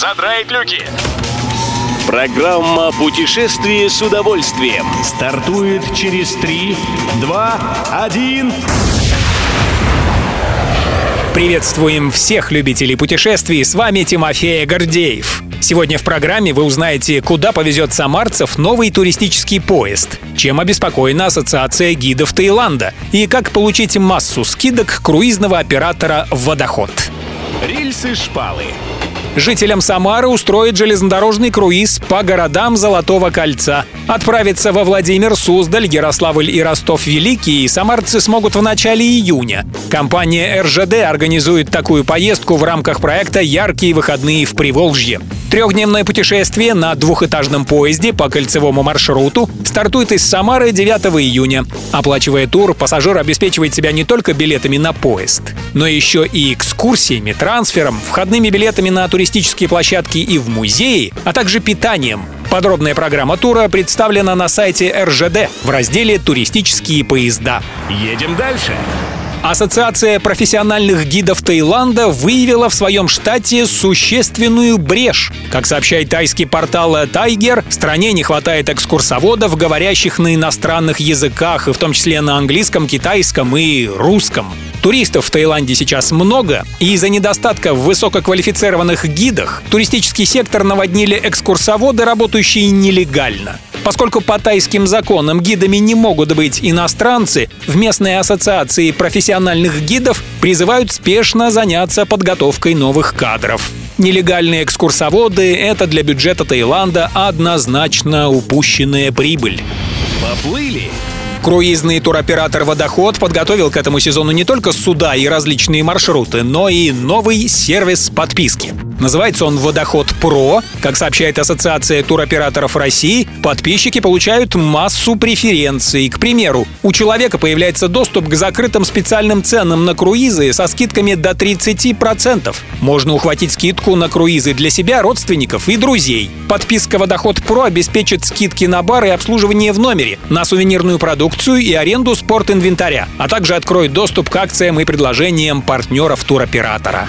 задраить люки. Программа «Путешествие с удовольствием» стартует через 3, 2, 1... Приветствуем всех любителей путешествий, с вами Тимофей Гордеев. Сегодня в программе вы узнаете, куда повезет самарцев новый туристический поезд, чем обеспокоена Ассоциация гидов Таиланда и как получить массу скидок круизного оператора «Водоход». Рельсы-шпалы Жителям Самары устроит железнодорожный круиз по городам Золотого кольца. Отправиться во Владимир, Суздаль, Ярославль и Ростов-Великий самарцы смогут в начале июня. Компания РЖД организует такую поездку в рамках проекта «Яркие выходные в Приволжье». Трехдневное путешествие на двухэтажном поезде по кольцевому маршруту стартует из Самары 9 июня. Оплачивая тур, пассажир обеспечивает себя не только билетами на поезд, но еще и экскурсиями, трансфером, входными билетами на туристические площадки и в музеи, а также питанием. Подробная программа тура представлена на сайте РЖД в разделе «Туристические поезда». Едем дальше. Ассоциация профессиональных гидов Таиланда выявила в своем штате существенную брешь. Как сообщает тайский портал Тайгер, стране не хватает экскурсоводов, говорящих на иностранных языках, и в том числе на английском, китайском и русском. Туристов в Таиланде сейчас много, и из-за недостатка в высококвалифицированных гидах туристический сектор наводнили экскурсоводы, работающие нелегально. Поскольку по тайским законам гидами не могут быть иностранцы, в местной ассоциации профессиональных гидов призывают спешно заняться подготовкой новых кадров. Нелегальные экскурсоводы — это для бюджета Таиланда однозначно упущенная прибыль. Поплыли. Круизный туроператор «Водоход» подготовил к этому сезону не только суда и различные маршруты, но и новый сервис подписки. Называется он «Водоход Про». Как сообщает Ассоциация туроператоров России, подписчики получают массу преференций. К примеру, у человека появляется доступ к закрытым специальным ценам на круизы со скидками до 30%. Можно ухватить скидку на круизы для себя, родственников и друзей. Подписка «Водоход Про» обеспечит скидки на бар и обслуживание в номере, на сувенирную продукцию и аренду спортинвентаря, а также откроет доступ к акциям и предложениям партнеров туроператора.